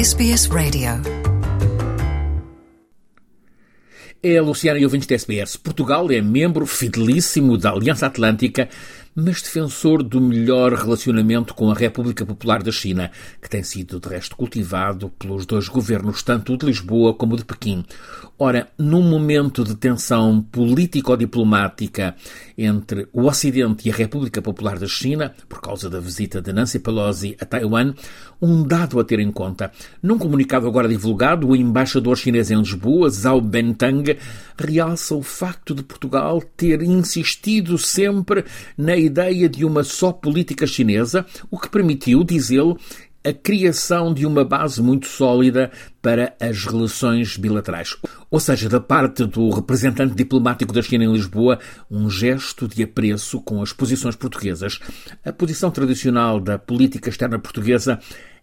SBS Radio. É Luciana e ouvintes da SBS. Portugal é membro fidelíssimo da Aliança Atlântica mas defensor do melhor relacionamento com a República Popular da China, que tem sido de resto cultivado pelos dois governos, tanto de Lisboa como de Pequim. Ora, num momento de tensão político-diplomática entre o Ocidente e a República Popular da China, por causa da visita de Nancy Pelosi a Taiwan, um dado a ter em conta. Num comunicado agora divulgado, o embaixador chinês em Lisboa, Zhao Bentang, realça o facto de Portugal ter insistido sempre na ideia de uma só política chinesa, o que permitiu, diz ele, a criação de uma base muito sólida para as relações bilaterais. Ou seja, da parte do representante diplomático da China em Lisboa, um gesto de apreço com as posições portuguesas. A posição tradicional da política externa portuguesa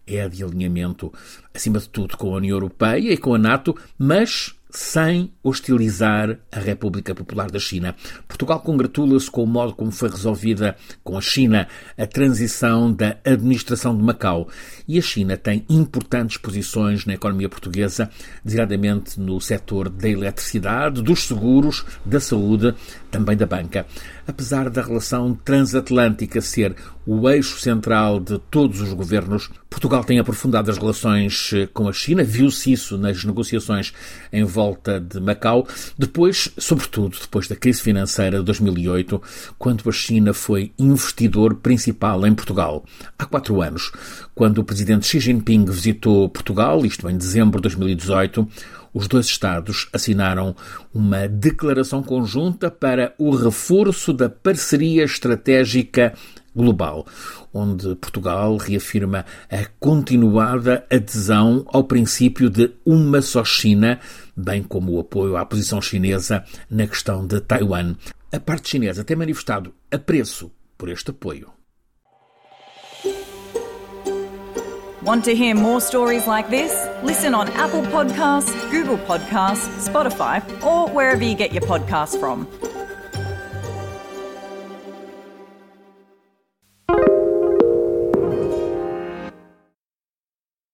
é de alinhamento, acima de tudo, com a União Europeia e com a NATO, mas sem hostilizar a República Popular da China. Portugal congratula-se com o modo como foi resolvida com a China a transição da administração de Macau. E a China tem importantes posições na economia portuguesa, designadamente no setor da eletricidade, dos seguros, da saúde, também da banca. Apesar da relação transatlântica ser o eixo central de todos os governos, Portugal tem aprofundado as relações eh, com a China, viu-se isso nas negociações em volta de Macau, depois, sobretudo depois da crise financeira de 2008, quando a China foi investidor principal em Portugal. Há quatro anos, quando o presidente Xi Jinping visitou Portugal, isto em dezembro de 2018, os dois Estados assinaram uma declaração conjunta para o reforço da parceria estratégica global, onde Portugal reafirma a continuada adesão ao princípio de uma só China, bem como o apoio à posição chinesa na questão de Taiwan. A parte chinesa tem manifestado apreço por este apoio. Want to hear more stories like this? Listen on Apple Podcasts, Google Podcasts, Spotify, or wherever you get your podcasts from.